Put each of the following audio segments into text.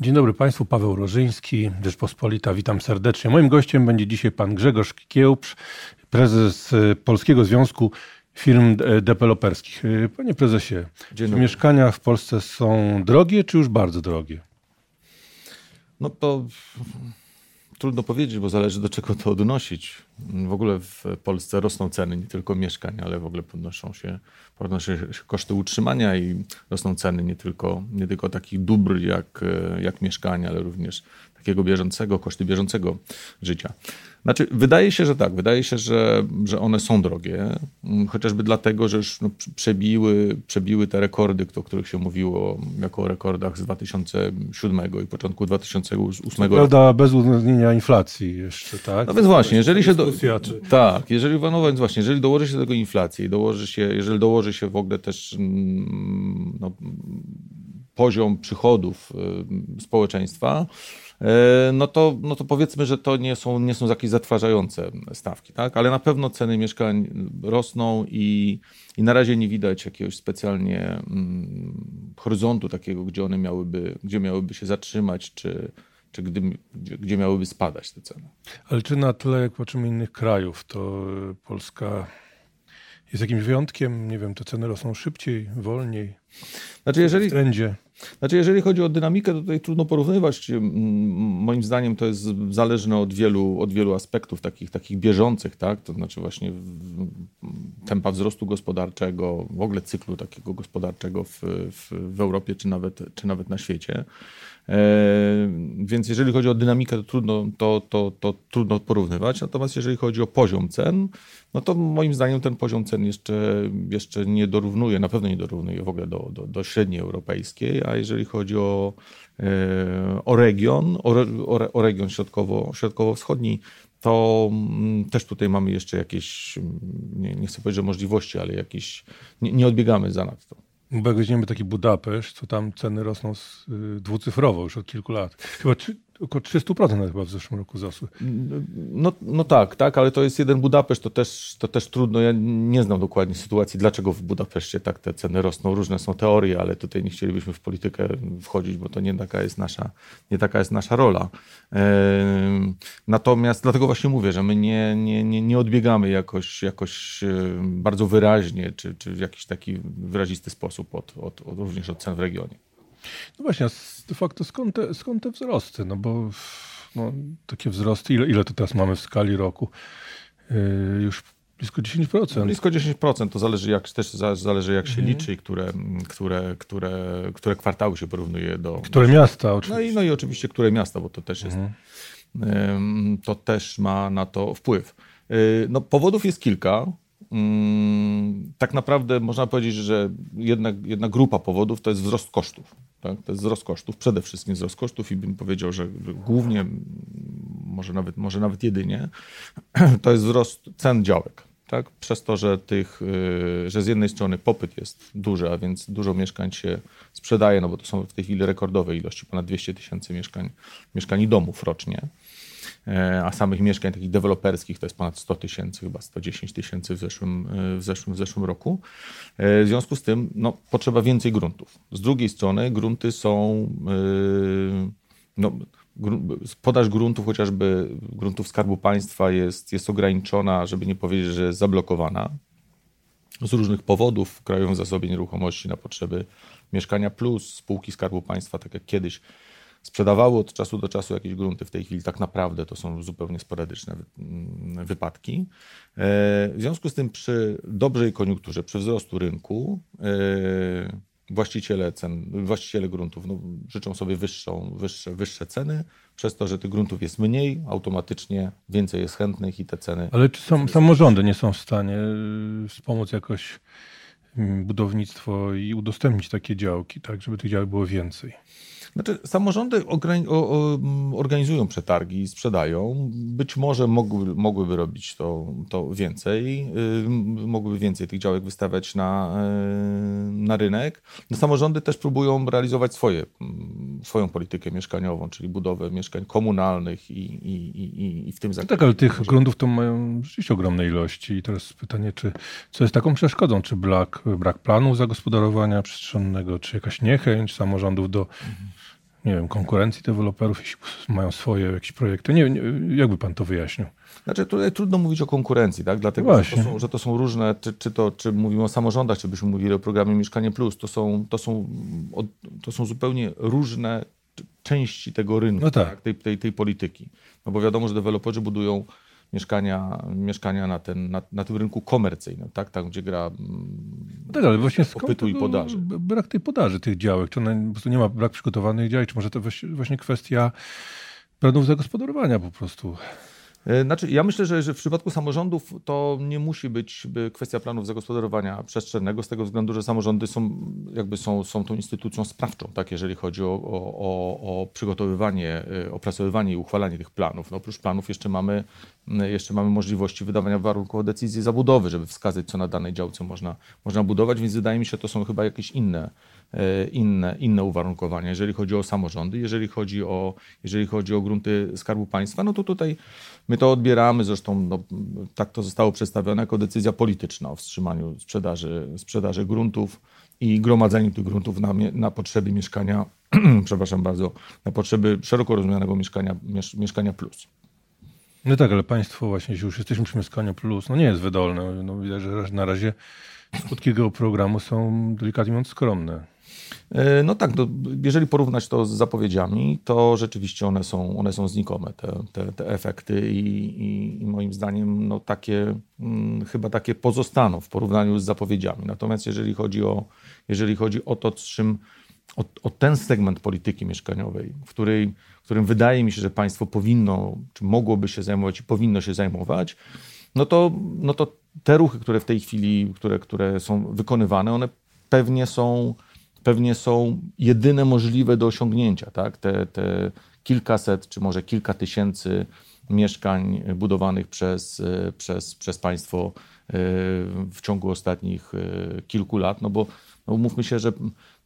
Dzień dobry Państwu, Paweł Rożyński, Rzeczpospolita, witam serdecznie. Moim gościem będzie dzisiaj pan Grzegorz Kiełpsz, prezes Polskiego Związku Firm Deweloperskich. Panie prezesie, czy mieszkania w Polsce są drogie, czy już bardzo drogie? No to trudno powiedzieć, bo zależy do czego to odnosić. W ogóle w Polsce rosną ceny nie tylko mieszkań, ale w ogóle podnoszą się, podnoszą się koszty utrzymania i rosną ceny nie tylko, nie tylko takich dóbr jak, jak mieszkania, ale również takiego bieżącego, koszty bieżącego życia. Znaczy, wydaje się, że tak, wydaje się, że, że one są drogie, mm, chociażby dlatego, że już no, przebiły, przebiły te rekordy, o których się mówiło jako o rekordach z 2007 i początku 2008 roku. Prawda, bez uwzględnienia inflacji jeszcze, tak? No więc właśnie, jeżeli się... Do... Tak, jeżeli, no więc właśnie, jeżeli dołoży się do tego inflacji, dołoży się, jeżeli dołoży się w ogóle też mm, no, poziom przychodów y, społeczeństwa, no to, no to powiedzmy, że to nie są, nie są jakieś zatrważające stawki, tak? ale na pewno ceny mieszkań rosną i, i na razie nie widać jakiegoś specjalnie mm, horyzontu takiego, gdzie one miałyby, gdzie miałyby się zatrzymać, czy, czy gdy, gdzie, miałyby spadać te ceny. Ale czy na tle, jak patrzymy innych krajów, to Polska jest jakimś wyjątkiem? Nie wiem, te ceny rosną szybciej, wolniej? Znaczy, jeżeli, trendzie. Znaczy, jeżeli chodzi o dynamikę, to tutaj trudno porównywać. Moim zdaniem to jest zależne od wielu, od wielu aspektów takich, takich bieżących, tak? To znaczy właśnie tempa wzrostu gospodarczego, w ogóle cyklu takiego gospodarczego w, w, w Europie czy nawet, czy nawet na świecie. E, więc jeżeli chodzi o dynamikę, to trudno, to, to, to trudno porównywać. Natomiast jeżeli chodzi o poziom cen, no to moim zdaniem ten poziom cen jeszcze, jeszcze nie dorównuje, na pewno nie dorównuje w ogóle do, do, do średniej europejskiej, a jeżeli chodzi o, e, o region, o, o, region środkowo, środkowo-wschodni, to mm, też tutaj mamy jeszcze jakieś, nie, nie chcę powiedzieć, że możliwości, ale jakieś, nie, nie odbiegamy za nadto. Bo jak weźmiemy taki Budapeszt, to tam ceny rosną z, y, dwucyfrowo już od kilku lat. Chyba Około 300% chyba w zeszłym roku wzrosły. No, no tak, tak, ale to jest jeden Budapeszt, to też, to też trudno. Ja nie znam dokładnie sytuacji, dlaczego w Budapeszcie tak te ceny rosną. Różne są teorie, ale tutaj nie chcielibyśmy w politykę wchodzić, bo to nie taka jest nasza, nie taka jest nasza rola. Natomiast dlatego właśnie mówię, że my nie, nie, nie, nie odbiegamy jakoś, jakoś bardzo wyraźnie, czy, czy w jakiś taki wyrazisty sposób od, od, od również od cen w regionie. No właśnie, de facto skąd te, skąd te wzrosty? No bo no, takie wzrosty, ile, ile to teraz mamy w skali roku? Yy, już blisko 10%. No, blisko 10%, to zależy jak, też zależy jak się mhm. liczy i które, które, które, które kwartały się porównuje do... Które miasta oczywiście. No i, no i oczywiście które miasta, bo to też jest... Mhm. To też ma na to wpływ. Yy, no, powodów jest kilka. Mm, tak naprawdę można powiedzieć, że jedna, jedna grupa powodów to jest wzrost kosztów. Tak? To jest wzrost kosztów, przede wszystkim wzrost kosztów i bym powiedział, że głównie, może nawet, może nawet jedynie, to jest wzrost cen działek. Tak? Przez to, że, tych, y, że z jednej strony popyt jest duży, a więc dużo mieszkań się sprzedaje, no bo to są w tej chwili rekordowe ilości, ponad 200 tysięcy mieszkań, mieszkań i domów rocznie. E, a samych mieszkań takich deweloperskich to jest ponad 100 tysięcy, chyba 110 tysięcy w zeszłym, e, w, zeszłym, w zeszłym roku. E, w związku z tym no, potrzeba więcej gruntów. Z drugiej strony grunty są, no, podaż gruntów, chociażby gruntów Skarbu Państwa jest, jest ograniczona, żeby nie powiedzieć, że jest zablokowana. Z różnych powodów w Krajowym Zasobie Nieruchomości na potrzeby Mieszkania Plus, spółki Skarbu Państwa, tak jak kiedyś sprzedawały od czasu do czasu jakieś grunty. W tej chwili tak naprawdę to są zupełnie sporadyczne mm, wypadki. E, w związku z tym przy dobrej koniunkturze, przy wzrostu rynku, e, właściciele cen, właściciele gruntów no, życzą sobie wyższą, wyższe, wyższe ceny. Przez to, że tych gruntów jest mniej, automatycznie więcej jest chętnych i te ceny. Ale czy są, samorządy nie są w stanie y, wspomóc jakoś budownictwo i udostępnić takie działki, tak, żeby tych działek było więcej? Znaczy, samorządy organizują przetargi i sprzedają. Być może mogły, mogłyby robić to, to więcej, y, mogłyby więcej tych działek wystawiać na, y, na rynek. No, samorządy też próbują realizować swoje, mm, swoją politykę mieszkaniową, czyli budowę mieszkań komunalnych i, i, i, i w tym zakresie. Tak, ale tych gruntów to mają rzeczywiście ogromne ilości. I teraz pytanie, czy co jest taką przeszkodą? Czy brak, brak planu zagospodarowania przestrzennego, czy jakaś niechęć samorządów do. Nie wiem, konkurencji deweloperów, jeśli mają swoje jakieś projekty? Nie, nie, jakby pan to wyjaśnił? Znaczy tutaj trudno mówić o konkurencji, tak? dlatego że to, są, że to, są, różne, czy, czy, to, czy mówimy o samorządach, czy byśmy mówili o programie Mieszkanie Plus, to są, to są, to są zupełnie różne części tego rynku, no tak. tak? Tej, tej, tej polityki. No bo wiadomo, że deweloperzy budują mieszkania, mieszkania na, ten, na, na tym rynku komercyjnym, tak? Tam, gdzie gra no tak, ale właśnie popytu i podaży. Brak tej podaży tych działek, czy one, po prostu nie ma brak przygotowanych działek, czy może to właśnie kwestia planów zagospodarowania po prostu. E, znaczy, ja myślę, że, że w przypadku samorządów to nie musi być kwestia planów zagospodarowania przestrzennego, z tego względu, że samorządy są, jakby są, są tą instytucją sprawczą, tak, jeżeli chodzi o, o, o przygotowywanie, e, opracowywanie i uchwalanie tych planów. No, oprócz planów jeszcze mamy, jeszcze mamy możliwości wydawania warunków decyzji zabudowy, żeby wskazać, co na danej działce można, można budować, więc wydaje mi się, to są chyba jakieś inne inne, inne uwarunkowania, jeżeli chodzi o samorządy, jeżeli chodzi o, jeżeli chodzi o grunty Skarbu Państwa, no to tutaj my to odbieramy, zresztą no, tak to zostało przedstawione jako decyzja polityczna o wstrzymaniu sprzedaży, sprzedaży gruntów i gromadzeniu tych gruntów na, na potrzeby mieszkania, przepraszam bardzo, na potrzeby szeroko rozumianego mieszkania, mieszkania plus. No tak, ale państwo właśnie, jeśli już jesteśmy przy mieszkaniu plus, no nie jest wydolne. No widać, że na razie skutki tego programu są delikatnie mówiąc skromne. E, no tak, no, jeżeli porównać to z zapowiedziami, to rzeczywiście one są, one są znikome, te, te, te efekty i, i, i, moim zdaniem no, takie, hmm, chyba takie pozostaną w porównaniu z zapowiedziami. Natomiast jeżeli chodzi o, jeżeli chodzi o to, czym, o, o ten segment polityki mieszkaniowej, w, której, w którym wydaje mi się, że państwo powinno, czy mogłoby się zajmować i powinno się zajmować, no to, no to te ruchy, które w tej chwili, które, które są wykonywane, one pewnie są pewnie są jedyne możliwe do osiągnięcia. Tak? Te, te kilkaset czy może kilka tysięcy mieszkań budowanych przez, przez, przez państwo e, w ciągu ostatnich e, kilku lat, no bo no mówmy się, że,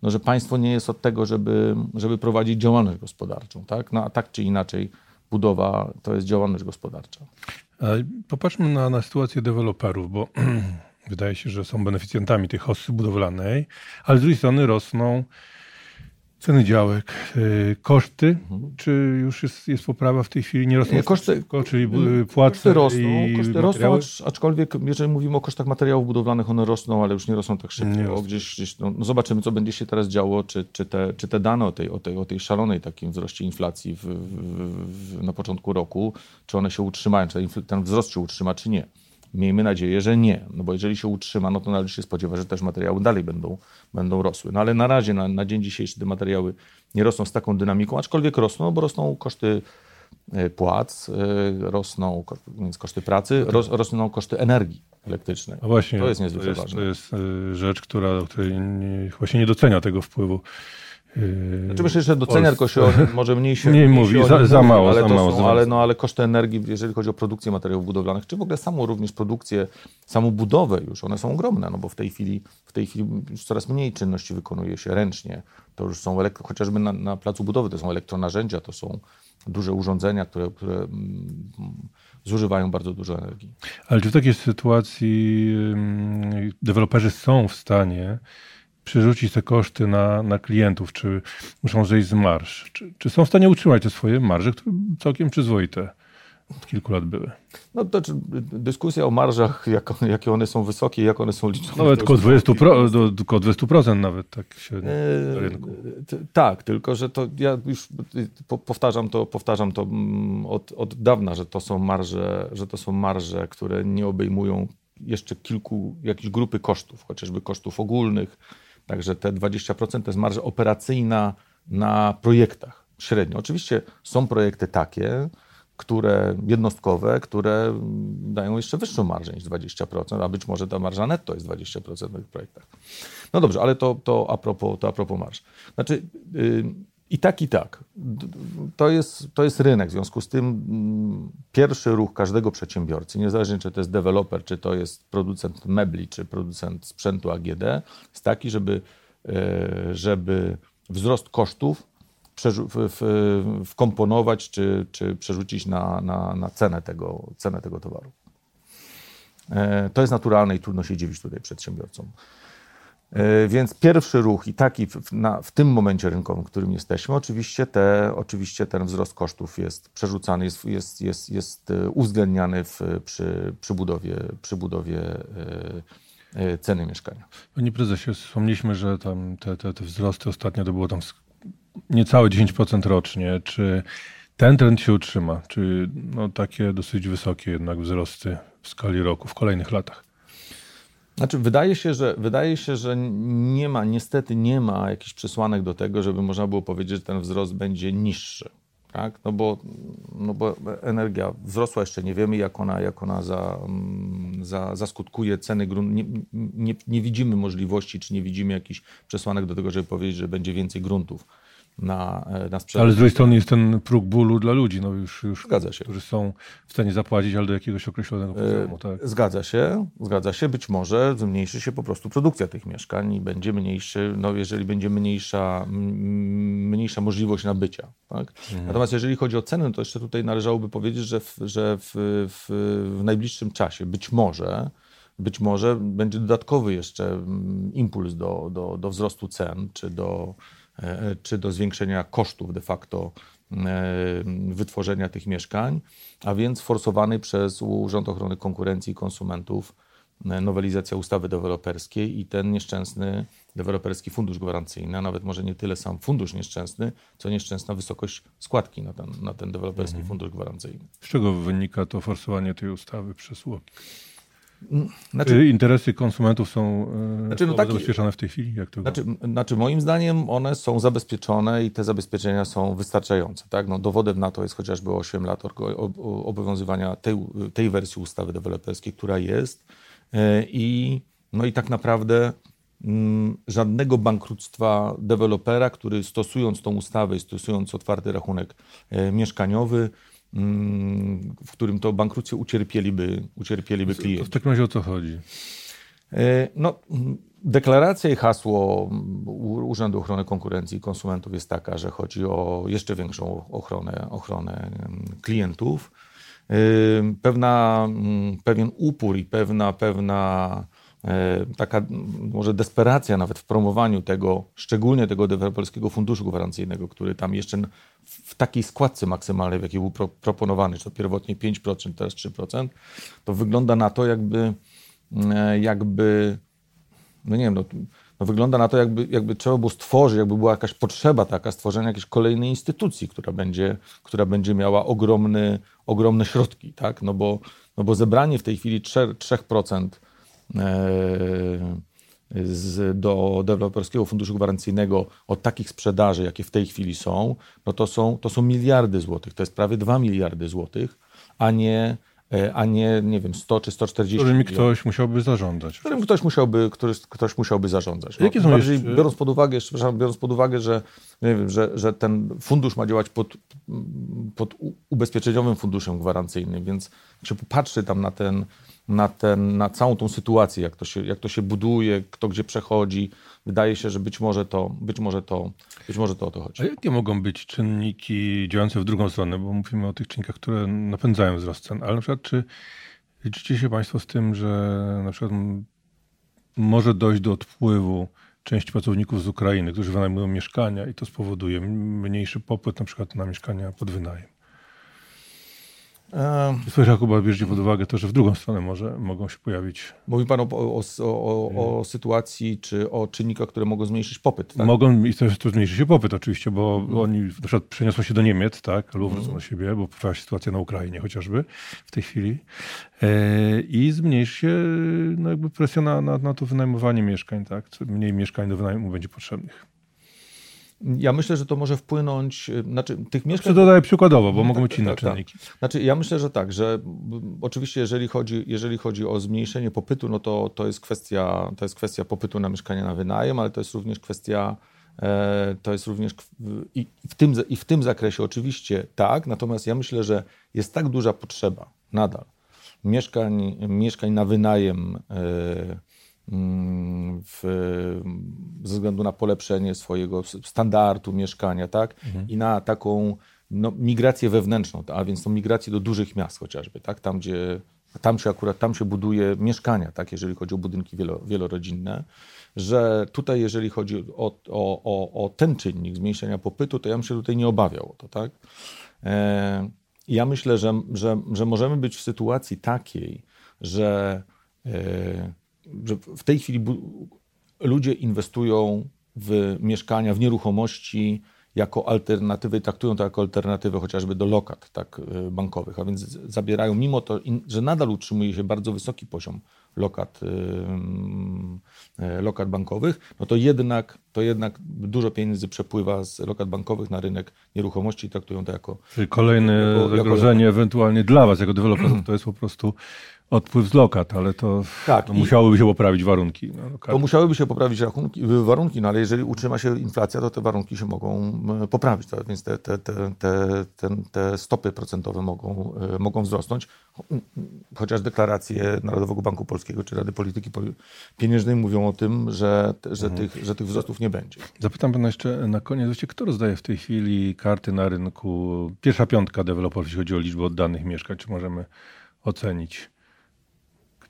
no, że państwo nie jest od tego, żeby, żeby prowadzić działalność gospodarczą. Tak? No, a tak czy inaczej budowa to jest działalność gospodarcza. Popatrzmy na, na sytuację deweloperów, bo Wydaje się, że są beneficjentami tej hossy budowlanej, ale z drugiej strony rosną ceny działek, y, koszty, mhm. czy już jest, jest poprawa w tej chwili? Nie rosną koszty, szybko, czyli y, płace koszty rosną, i koszty rosną, aczkolwiek jeżeli mówimy o kosztach materiałów budowlanych, one rosną, ale już nie rosną tak szybko. Nie gdzieś, gdzieś no, no, zobaczymy, co będzie się teraz działo, czy, czy, te, czy te dane o tej, o tej, o tej szalonej takim wzroście inflacji w, w, w, na początku roku, czy one się utrzymają, czy ten wzrost się utrzyma, czy nie. Miejmy nadzieję, że nie, no bo jeżeli się utrzyma, no to należy się spodziewać, że też materiały dalej będą, będą rosły. No ale na razie, na, na dzień dzisiejszy te materiały nie rosną z taką dynamiką, aczkolwiek rosną, no bo rosną koszty e, płac, e, rosną więc koszty pracy, ros, rosną koszty energii elektrycznej. A właśnie, to jest niezwykle to jest, ważne. To jest e, rzecz, która, której nie, się nie docenia tego wpływu znaczy myślę, że docenia, tylko się może mniej się Nie mówi, za, za, mało, ale za mało. Są, ale, no, ale koszty energii, jeżeli chodzi o produkcję materiałów budowlanych, czy w ogóle samą również produkcję, samą budowę już, one są ogromne, no bo w tej chwili, w tej chwili już coraz mniej czynności wykonuje się ręcznie. To już są, chociażby na, na placu budowy, to są elektronarzędzia, to są duże urządzenia, które, które mm, zużywają bardzo dużo energii. Ale czy w takiej sytuacji deweloperzy są w stanie przerzucić te koszty na, na klientów, czy muszą zejść z marsz? Czy, czy są w stanie utrzymać te swoje marże, które całkiem przyzwoite od kilku lat były? No to czy dyskusja o marżach, jak, jakie one są wysokie, jak one są liczone. Nawet około 20%, pro, do, około 20% nawet tak średnio e, rynku. Tak, tylko że to ja już powtarzam to, powtarzam to mm, od, od dawna, że to są marże, że to są marże, które nie obejmują jeszcze kilku, jakiejś grupy kosztów, chociażby kosztów ogólnych, Także te 20% to jest marża operacyjna na projektach średnio. Oczywiście są projekty takie, które jednostkowe, które dają jeszcze wyższą marżę niż 20%, a być może ta marża netto jest 20% w tych projektach. No dobrze, ale to, to, a, propos, to a propos marż. Znaczy, yy, i tak, i tak. To jest, to jest rynek. W związku z tym pierwszy ruch każdego przedsiębiorcy, niezależnie czy to jest deweloper, czy to jest producent mebli, czy producent sprzętu AGD, jest taki, żeby, e, żeby wzrost kosztów wkomponować, czy, czy przerzucić na, na, na cenę, tego, cenę tego towaru. E, to jest naturalne i trudno się dziwić tutaj przedsiębiorcom. E, więc pierwszy ruch i taki w, na, w tym momencie rynkowym, w którym jesteśmy, oczywiście, te, oczywiście ten wzrost kosztów jest przerzucany, jest, jest, jest, jest e, uwzględniany w, przy, przy budowie, przy budowie e, ceny mieszkania. Panie prezesie, wspomnieliśmy, że tam te, te, te wzrosty ostatnio to było tam niecałe 10% rocznie. Czy ten trend się utrzyma? Czy no, takie dosyć wysokie jednak wzrosty w skali roku w kolejnych latach? Znaczy, wydaje się, że, wydaje się, że nie ma, niestety nie ma jakichś przesłanek do tego, żeby można było powiedzieć, że ten wzrost będzie niższy. Tak? No, bo, no bo energia wzrosła, jeszcze nie wiemy, jak ona, jak ona za, mm, za, zaskutkuje ceny gruntu. Nie, nie, nie widzimy możliwości, czy nie widzimy jakichś przesłanek do tego, żeby powiedzieć, że będzie więcej gruntów na, e, na sprzedaż. Ale z drugiej strony jest ten próg bólu dla ludzi, no już, już zgadza się. którzy są w stanie zapłacić, ale do jakiegoś określonego poziomu. E, tak. Zgadza się, zgadza się. Być może zmniejszy się po prostu produkcja tych mieszkań i będzie mniejszy, no jeżeli będzie mniejsza, mniejsza możliwość nabycia. Tak? Mhm. Natomiast jeżeli chodzi o ceny, to jeszcze tutaj należałoby powiedzieć, że w, że w, w, w najbliższym czasie być może być może będzie dodatkowy jeszcze impuls do, do, do wzrostu cen, czy do, czy do zwiększenia kosztów de facto e, wytworzenia tych mieszkań, a więc forsowany przez Urząd Ochrony Konkurencji i Konsumentów e, nowelizacja ustawy deweloperskiej i ten nieszczęsny deweloperski fundusz gwarancyjny, a nawet może nie tyle sam fundusz nieszczęsny, co nieszczęsna wysokość składki na ten, na ten deweloperski mhm. fundusz gwarancyjny. Z czego wynika to forsowanie tej ustawy przez UOKiK? Znaczy, Interesy konsumentów są e, znaczy, no taki, zabezpieczone w tej chwili? Jak to znaczy, znaczy, moim zdaniem one są zabezpieczone i te zabezpieczenia są wystarczające. Tak? No, dowodem na to jest chociażby 8 lat obowiązywania tej, tej wersji ustawy deweloperskiej, która jest. E, I, no i tak naprawdę mm, żadnego bankructwa dewelopera, który stosując tą ustawę i stosując otwarty rachunek mieszkaniowy, w którym to bankructwie ucierpieliby, ucierpieliby klienci. W takim razie o co chodzi? E, no, deklaracja i hasło Urzędu Ochrony Konkurencji i Konsumentów jest taka, że chodzi o jeszcze większą ochronę, ochronę klientów. E, pewna, mm, pewien upór i pewna, pewna taka może desperacja nawet w promowaniu tego, szczególnie tego deweloperskiego funduszu gwarancyjnego, który tam jeszcze w takiej składce maksymalnej, w jakiej był pro, proponowany, czy to pierwotnie 5%, teraz 3%, to wygląda na to, jakby, e, jakby no nie wiem, no, no wygląda na to, jakby, jakby trzeba było stworzyć, jakby była jakaś potrzeba taka, stworzenia jakiejś kolejnej instytucji, która będzie, która będzie miała ogromny, ogromne środki, tak? No bo, no bo zebranie w tej chwili 3%, 3% E, z, do deweloperskiego funduszu gwarancyjnego od takich sprzedaży, jakie w tej chwili są, no to są, to są miliardy złotych. To jest prawie 2 miliardy złotych, a nie, e, a nie, nie wiem, 100 czy 140 Którym ktoś musiałby zarządzać. Którym ktoś musiałby, który, ktoś musiałby zarządzać. No, Jakie są bardziej, jeszcze... biorąc pod uwagę, biorąc pod uwagę, że, nie wiem, że, że ten fundusz ma działać pod, pod ubezpieczeniowym funduszem gwarancyjnym, więc jak się popatrzy tam na ten, na, ten, na całą tą sytuację, jak to, się, jak to się buduje, kto gdzie przechodzi. Wydaje się, że być może to, być może to, być może to o to chodzi. A jakie mogą być czynniki działające w drugą stronę? Bo mówimy o tych czynnikach, które napędzają wzrost cen, ale na przykład czy liczycie się Państwo z tym, że na przykład może dojść do odpływu części pracowników z Ukrainy, którzy wynajmują mieszkania i to spowoduje mniejszy popyt na przykład na mieszkania pod wynajem? Słyszę, Kuba, bierzcie pod uwagę to, że w drugą stronę może mogą się pojawić. Mówi Pan o, o, o, o sytuacji czy o czynnikach, które mogą zmniejszyć popyt. Tak? Mogą i to, to zmniejszy się popyt oczywiście, bo hmm. oni na przykład przeniosą się do Niemiec, tak, albo wrócą hmm. do siebie, bo pojawia się sytuacja na Ukrainie chociażby w tej chwili. E, I zmniejszy się no jakby presja na, na, na to wynajmowanie mieszkań, tak. Mniej mieszkań do wynajmu będzie potrzebnych. Ja myślę, że to może wpłynąć, y, znaczy tych mieszkań... dodaję przykładowo, bo mogą być inne tak, tak, czynniki. Tak. Znaczy ja myślę, że tak, że oczywiście jeżeli chodzi, jeżeli chodzi o zmniejszenie popytu, no to, to, jest kwestia, to jest kwestia popytu na mieszkania na wynajem, ale to jest również kwestia e, to jest również i w, tym, i w tym zakresie oczywiście tak, natomiast ja myślę, że jest tak duża potrzeba nadal mieszkań, mieszkań na wynajem e, w, ze względu na polepszenie swojego standardu mieszkania, tak? Mhm. I na taką no, migrację wewnętrzną, a więc tą migrację do dużych miast chociażby, tak? Tam, gdzie tam się akurat tam się buduje mieszkania, tak? jeżeli chodzi o budynki wielo, wielorodzinne. że tutaj, jeżeli chodzi o, o, o, o ten czynnik zmniejszenia popytu, to ja bym się tutaj nie obawiał o to, tak? E, ja myślę, że, że, że możemy być w sytuacji takiej, że, e, że w tej chwili ludzie inwestują w mieszkania, w nieruchomości jako alternatywy, traktują to jako alternatywę chociażby do lokat tak, y, bankowych, a więc zabierają, mimo to, że nadal utrzymuje się bardzo wysoki poziom lokat, y, y, lokat bankowych, no to jednak, to jednak dużo pieniędzy przepływa z lokat bankowych na rynek nieruchomości i traktują to jako... Czyli kolejne jako, zagrożenie jako... ewentualnie dla Was, jako deweloperów, to jest po prostu odpływ z lokat, ale to tak, no, musiałyby się poprawić warunki. No, to musiałyby się poprawić rachunki, warunki, no ale jeżeli utrzyma się inflacja, to te warunki się mogą poprawić, tak? więc te, te, te, te, te stopy procentowe mogą, e, mogą wzrosnąć. Chociaż deklaracje Narodowego Banku Polskiego czy Rady Polityki Pieniężnej mówią o tym, że, że, mhm. tych, że tych wzrostów nie będzie. Zapytam pana jeszcze na koniec, kto rozdaje w tej chwili karty na rynku? Pierwsza piątka deweloperów, jeśli chodzi o liczbę oddanych mieszkań, czy możemy ocenić?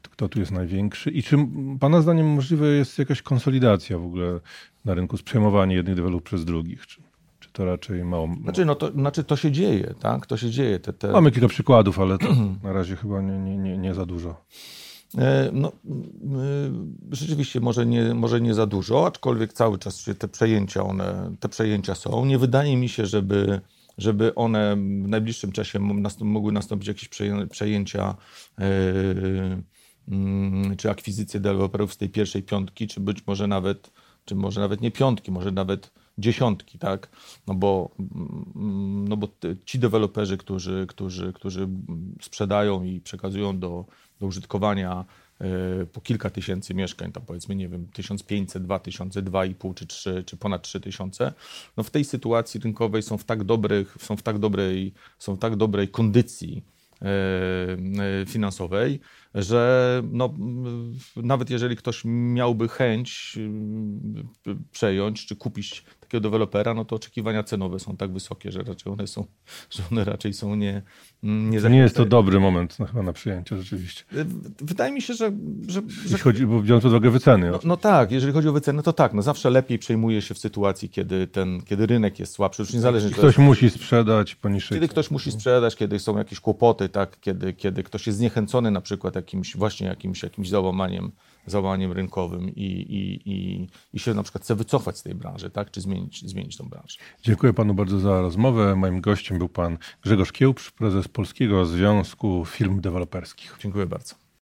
Kto tu jest największy i czy Pana zdaniem możliwe jest jakaś konsolidacja w ogóle na rynku, przejmowanie jednych deweloperów przez drugich? Czy, czy to raczej mało, Znaczy, no to, znaczy to się dzieje, tak? To się dzieje. Te, te... Mamy kilka przykładów, ale to na razie chyba nie, nie, nie, nie za dużo. E, no, e, rzeczywiście może nie, może nie za dużo, aczkolwiek cały czas się te przejęcia, one, te przejęcia są. Nie wydaje mi się, żeby, żeby one w najbliższym czasie mogły nastąpić jakieś przejęcia Mm, czy akwizycję deweloperów z tej pierwszej piątki, czy być może nawet, czy może nawet nie piątki, może nawet dziesiątki, tak? No bo, mm, no bo ci deweloperzy, którzy, którzy, którzy sprzedają i przekazują do, do użytkowania e, po kilka tysięcy mieszkań, tam powiedzmy, nie wiem, 1500, 2000, 2,5 czy 3, czy ponad 3000, no w tej sytuacji rynkowej są w tak dobrych, są w tak dobrej, są w tak dobrej kondycji, E, finansowej, że no, nawet jeżeli ktoś miałby chęć e, przejąć czy kupić takiego dewelopera, no to oczekiwania cenowe są tak wysokie, że raczej one są, że one raczej są nie Nie, nie jest to dobry moment na, na przyjęcie rzeczywiście. E, wydaje mi się, że... że, że chodzi, bo biorąc pod uwagę wyceny. No, no, tak, jeżeli chodzi o wyceny, to tak, no zawsze lepiej przejmuje się w sytuacji, kiedy, ten, kiedy rynek jest słabszy, już niezależnie... Ktoś jest, musi sprzedać poniżej... Kiedy ktoś musi sprzedać, kiedy są jakieś kłopoty, tak, kiedy, kiedy ktoś jest zniechęcony na przykład jakimś, właśnie jakimś, jakimś załamaniem, załamaniem rynkowym i, i, i, i się na przykład chce wycofać z tej branży, tak, czy zmienić, zmienić tą branżę. Dziękuję panu bardzo za rozmowę. Moim gościem był pan Grzegorz Kiełpsz, prezes Polskiego Związku Firm Deweloperskich. Dziękuję bardzo.